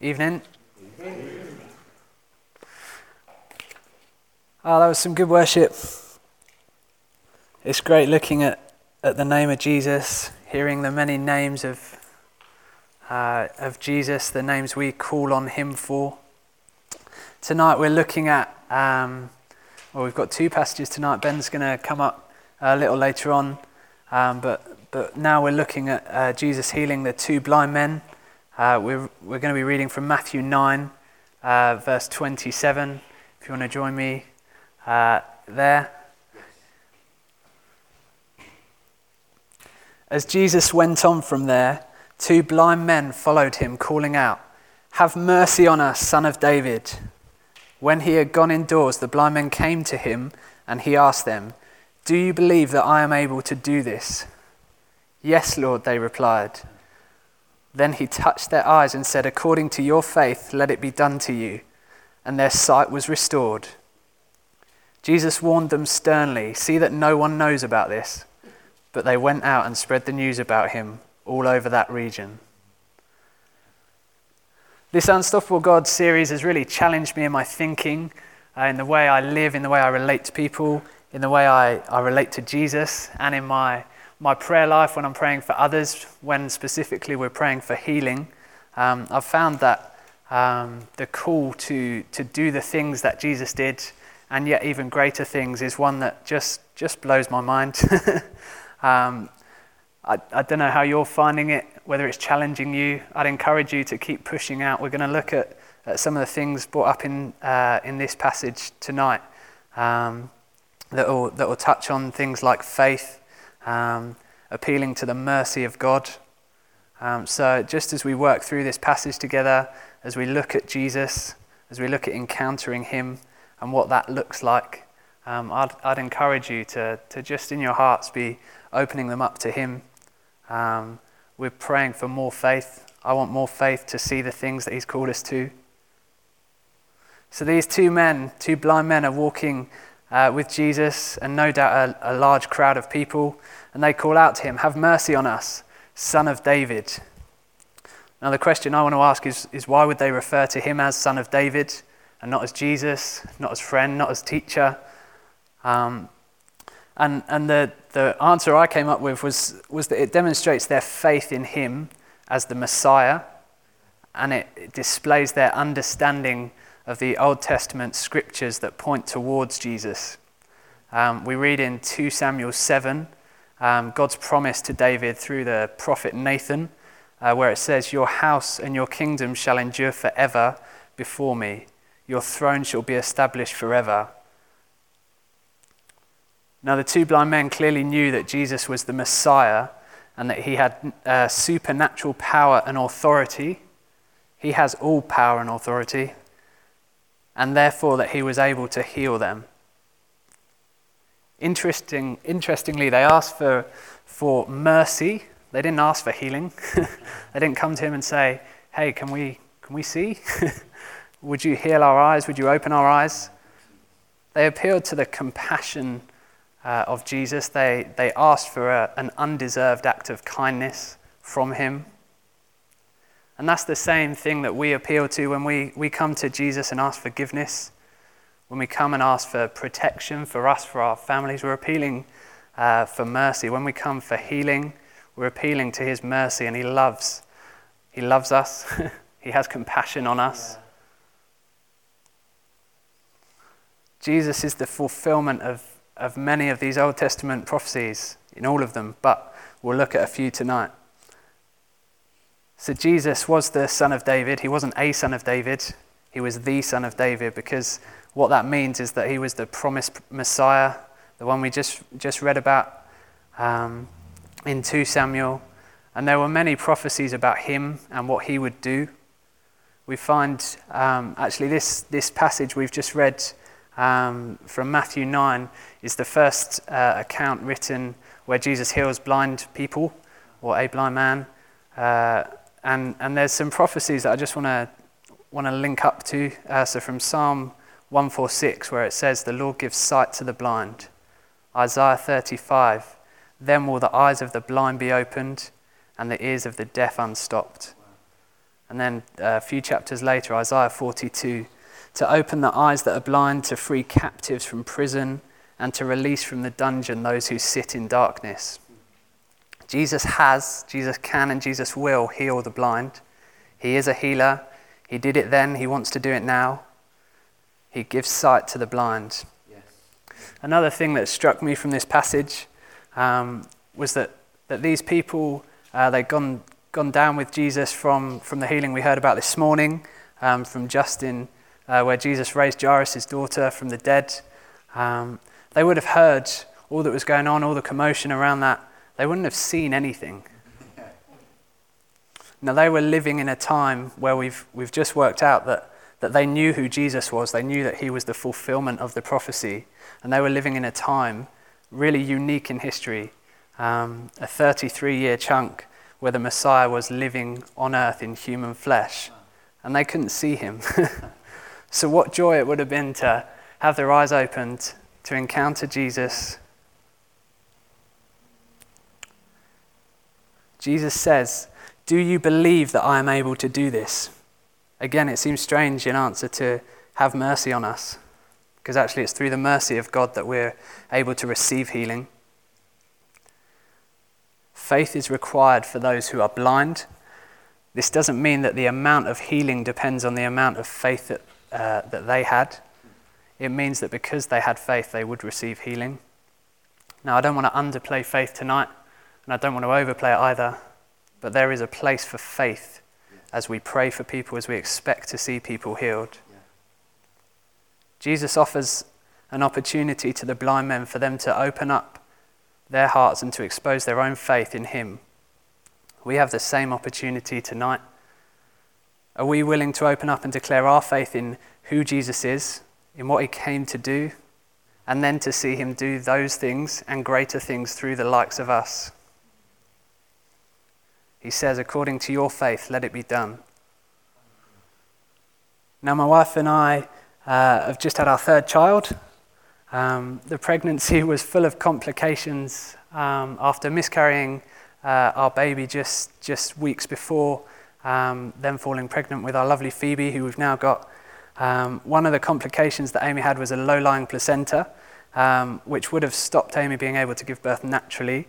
Evening. Oh, that was some good worship. It's great looking at, at the name of Jesus, hearing the many names of, uh, of Jesus, the names we call on him for. Tonight we're looking at, um, well, we've got two passages tonight. Ben's going to come up a little later on, um, but, but now we're looking at uh, Jesus healing the two blind men. Uh, we're, we're going to be reading from Matthew 9, uh, verse 27. If you want to join me uh, there. As Jesus went on from there, two blind men followed him, calling out, Have mercy on us, son of David. When he had gone indoors, the blind men came to him, and he asked them, Do you believe that I am able to do this? Yes, Lord, they replied. Then he touched their eyes and said, According to your faith, let it be done to you. And their sight was restored. Jesus warned them sternly See that no one knows about this. But they went out and spread the news about him all over that region. This Unstoppable God series has really challenged me in my thinking, uh, in the way I live, in the way I relate to people, in the way I, I relate to Jesus, and in my, my prayer life when I'm praying for others, when specifically we're praying for healing. Um, I've found that um, the call to, to do the things that Jesus did and yet even greater things is one that just, just blows my mind. um, I, I don't know how you're finding it, whether it's challenging you. I'd encourage you to keep pushing out. We're going to look at, at some of the things brought up in, uh, in this passage tonight um, that, will, that will touch on things like faith, um, appealing to the mercy of God. Um, so, just as we work through this passage together, as we look at Jesus, as we look at encountering Him, and what that looks like, um, I'd, I'd encourage you to, to just in your hearts be opening them up to Him. Um, we're praying for more faith. I want more faith to see the things that He's called us to. So these two men, two blind men, are walking uh, with Jesus, and no doubt a, a large crowd of people, and they call out to Him, Have mercy on us, Son of David. Now, the question I want to ask is, is why would they refer to Him as Son of David? and not as Jesus, not as friend, not as teacher. Um, and and the, the answer I came up with was, was that it demonstrates their faith in Him as the Messiah, and it, it displays their understanding of the Old Testament scriptures that point towards Jesus. Um, we read in 2 Samuel 7 um, God's promise to David through the prophet Nathan, uh, where it says, Your house and your kingdom shall endure forever before me. Your throne shall be established forever. Now, the two blind men clearly knew that Jesus was the Messiah and that he had uh, supernatural power and authority. He has all power and authority, and therefore that he was able to heal them. Interesting, interestingly, they asked for, for mercy. They didn't ask for healing. they didn't come to him and say, Hey, can we, can we see? Would you heal our eyes? Would you open our eyes? They appealed to the compassion uh, of Jesus. They, they asked for a, an undeserved act of kindness from him. And that's the same thing that we appeal to when we, we come to Jesus and ask forgiveness. When we come and ask for protection for us, for our families, we're appealing uh, for mercy. When we come for healing, we're appealing to his mercy, and he loves. He loves us, he has compassion on us. Yeah. Jesus is the fulfillment of, of many of these Old Testament prophecies, in all of them, but we'll look at a few tonight. So, Jesus was the son of David. He wasn't a son of David, he was the son of David because what that means is that he was the promised Messiah, the one we just, just read about um, in 2 Samuel. And there were many prophecies about him and what he would do. We find um, actually this, this passage we've just read um, from Matthew 9 is the first uh, account written where Jesus heals blind people or a blind man. Uh, and, and there's some prophecies that I just want to want to link up to. Uh, so from Psalm 146, where it says, The Lord gives sight to the blind. Isaiah 35, Then will the eyes of the blind be opened and the ears of the deaf unstopped. And then a few chapters later, Isaiah 42, to open the eyes that are blind, to free captives from prison, and to release from the dungeon those who sit in darkness. Jesus has, Jesus can, and Jesus will heal the blind. He is a healer. He did it then, He wants to do it now. He gives sight to the blind. Yes. Another thing that struck me from this passage um, was that, that these people, uh, they'd gone, gone down with Jesus from, from the healing we heard about this morning, um, from Justin, uh, where Jesus raised Jairus' daughter from the dead. Um, they would have heard all that was going on, all the commotion around that. They wouldn't have seen anything. Now, they were living in a time where we've, we've just worked out that, that they knew who Jesus was. They knew that he was the fulfillment of the prophecy. And they were living in a time really unique in history um, a 33 year chunk where the Messiah was living on earth in human flesh. And they couldn't see him. so, what joy it would have been to have their eyes opened, to encounter Jesus. Jesus says, Do you believe that I am able to do this? Again, it seems strange in answer to have mercy on us, because actually it's through the mercy of God that we're able to receive healing. Faith is required for those who are blind. This doesn't mean that the amount of healing depends on the amount of faith that, uh, that they had. It means that because they had faith, they would receive healing. Now, I don't want to underplay faith tonight, and I don't want to overplay it either, but there is a place for faith as we pray for people, as we expect to see people healed. Jesus offers an opportunity to the blind men for them to open up their hearts and to expose their own faith in Him. We have the same opportunity tonight. Are we willing to open up and declare our faith in who Jesus is, in what He came to do, and then to see Him do those things and greater things through the likes of us? He says, according to your faith, let it be done. Now, my wife and I uh, have just had our third child. Um, the pregnancy was full of complications um, after miscarrying uh, our baby just, just weeks before, um, then falling pregnant with our lovely Phoebe, who we've now got. Um, one of the complications that Amy had was a low lying placenta, um, which would have stopped Amy being able to give birth naturally.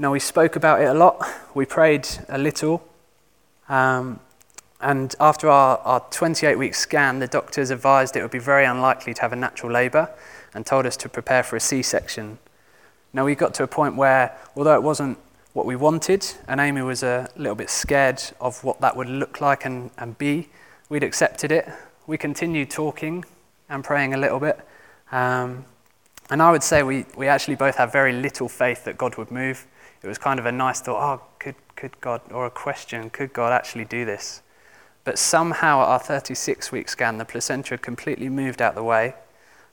Now, we spoke about it a lot, we prayed a little, um, and after our, our 28 week scan, the doctors advised it would be very unlikely to have a natural labour and told us to prepare for a C section. Now, we got to a point where, although it wasn't what we wanted, and Amy was a little bit scared of what that would look like and, and be, we'd accepted it. We continued talking and praying a little bit. Um, and I would say we, we actually both have very little faith that God would move. It was kind of a nice thought, oh, could, could God, or a question, could God actually do this? But somehow at our 36 week scan, the placenta had completely moved out the way.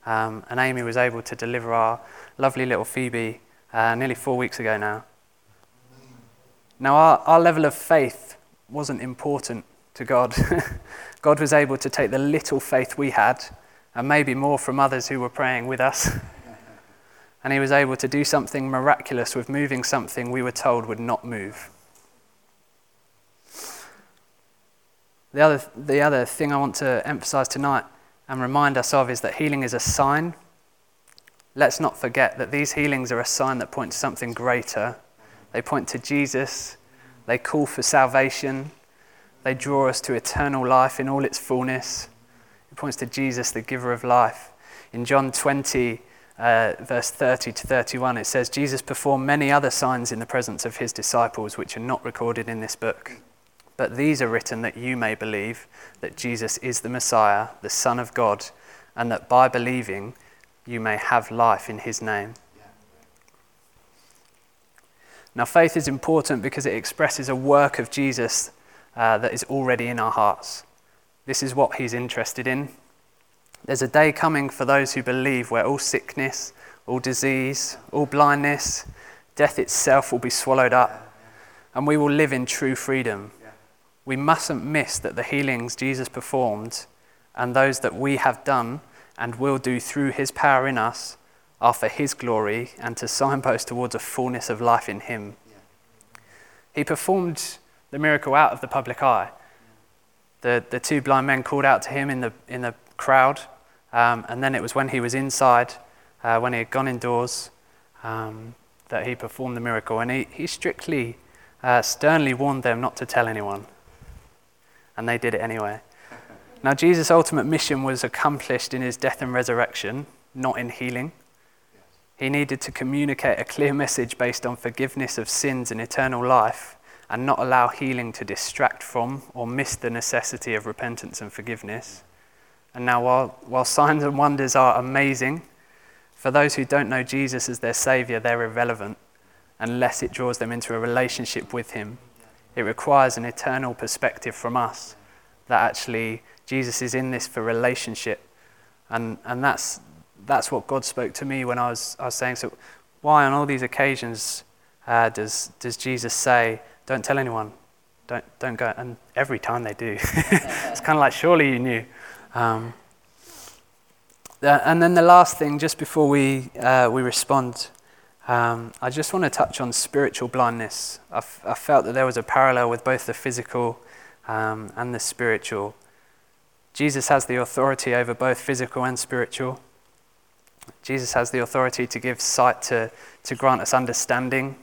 Um, and Amy was able to deliver our lovely little Phoebe uh, nearly four weeks ago now. Now, our, our level of faith wasn't important to God. God was able to take the little faith we had, and maybe more from others who were praying with us, and He was able to do something miraculous with moving something we were told would not move. The other, the other thing I want to emphasize tonight and remind us of is that healing is a sign. Let's not forget that these healings are a sign that point to something greater. They point to Jesus, they call for salvation, they draw us to eternal life in all its fullness. It points to Jesus, the giver of life. In John 20, uh, verse 30 to 31, it says, Jesus performed many other signs in the presence of his disciples, which are not recorded in this book. But these are written that you may believe that Jesus is the Messiah, the Son of God, and that by believing you may have life in his name. Now, faith is important because it expresses a work of Jesus uh, that is already in our hearts. This is what he's interested in. There's a day coming for those who believe where all sickness, all disease, all blindness, death itself will be swallowed up, and we will live in true freedom we mustn't miss that the healings Jesus performed and those that we have done and will do through his power in us are for his glory and to signpost towards a fullness of life in him. He performed the miracle out of the public eye. the, the two blind men called out to him in the, in the crowd. Um, and then it was when he was inside, uh, when he had gone indoors, um, that he performed the miracle. And he, he strictly, uh, sternly warned them not to tell anyone. And they did it anyway. Now, Jesus' ultimate mission was accomplished in his death and resurrection, not in healing. He needed to communicate a clear message based on forgiveness of sins and eternal life and not allow healing to distract from or miss the necessity of repentance and forgiveness. And now, while, while signs and wonders are amazing, for those who don't know Jesus as their Savior, they're irrelevant unless it draws them into a relationship with Him. It requires an eternal perspective from us that actually Jesus is in this for relationship. And, and that's, that's what God spoke to me when I was, I was saying, so why on all these occasions uh, does, does Jesus say, don't tell anyone, don't, don't go? And every time they do. it's kind of like, surely you knew. Um, and then the last thing, just before we, uh, we respond, um, I just want to touch on spiritual blindness. I, f- I felt that there was a parallel with both the physical um, and the spiritual. Jesus has the authority over both physical and spiritual. Jesus has the authority to give sight, to, to grant us understanding,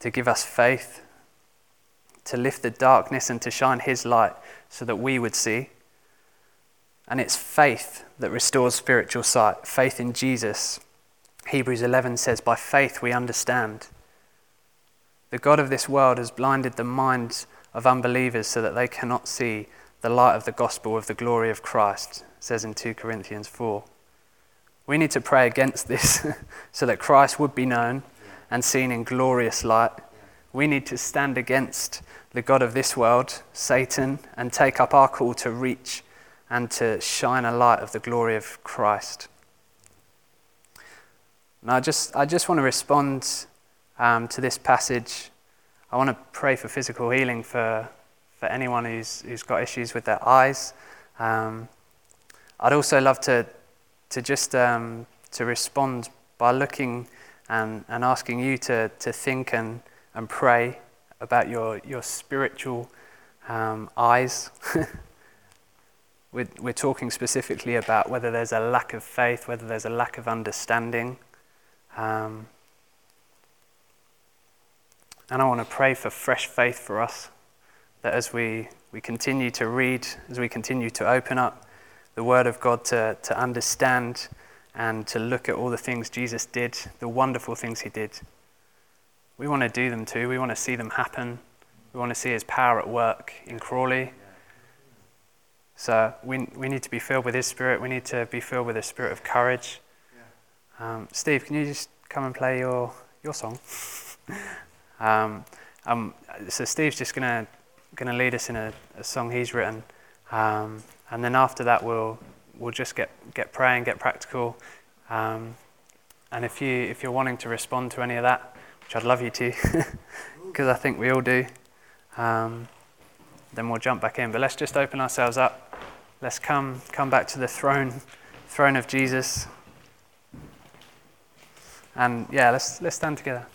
to give us faith, to lift the darkness and to shine His light so that we would see. And it's faith that restores spiritual sight, faith in Jesus. Hebrews 11 says, By faith we understand. The God of this world has blinded the minds of unbelievers so that they cannot see the light of the gospel of the glory of Christ, says in 2 Corinthians 4. We need to pray against this so that Christ would be known and seen in glorious light. We need to stand against the God of this world, Satan, and take up our call to reach and to shine a light of the glory of Christ. Now, I just, I just want to respond um, to this passage. I want to pray for physical healing for, for anyone who's, who's got issues with their eyes. Um, I'd also love to, to just um, to respond by looking and, and asking you to, to think and, and pray about your, your spiritual um, eyes. we're, we're talking specifically about whether there's a lack of faith, whether there's a lack of understanding. Um, and I want to pray for fresh faith for us, that as we, we continue to read, as we continue to open up the Word of God to, to understand and to look at all the things Jesus did, the wonderful things He did, we want to do them too. We want to see them happen. We want to see His power at work in Crawley so we, we need to be filled with His Spirit. We need to be filled with a spirit of courage. Um, Steve, can you just come and play your, your song? um, um, so Steve's just going to lead us in a, a song he's written. Um, and then after that, we'll, we'll just get, get praying, get practical. Um, and if, you, if you're wanting to respond to any of that, which I'd love you to, because I think we all do, um, then we'll jump back in. But let's just open ourselves up. Let's come, come back to the throne, throne of Jesus. And yeah, let's, let's stand together.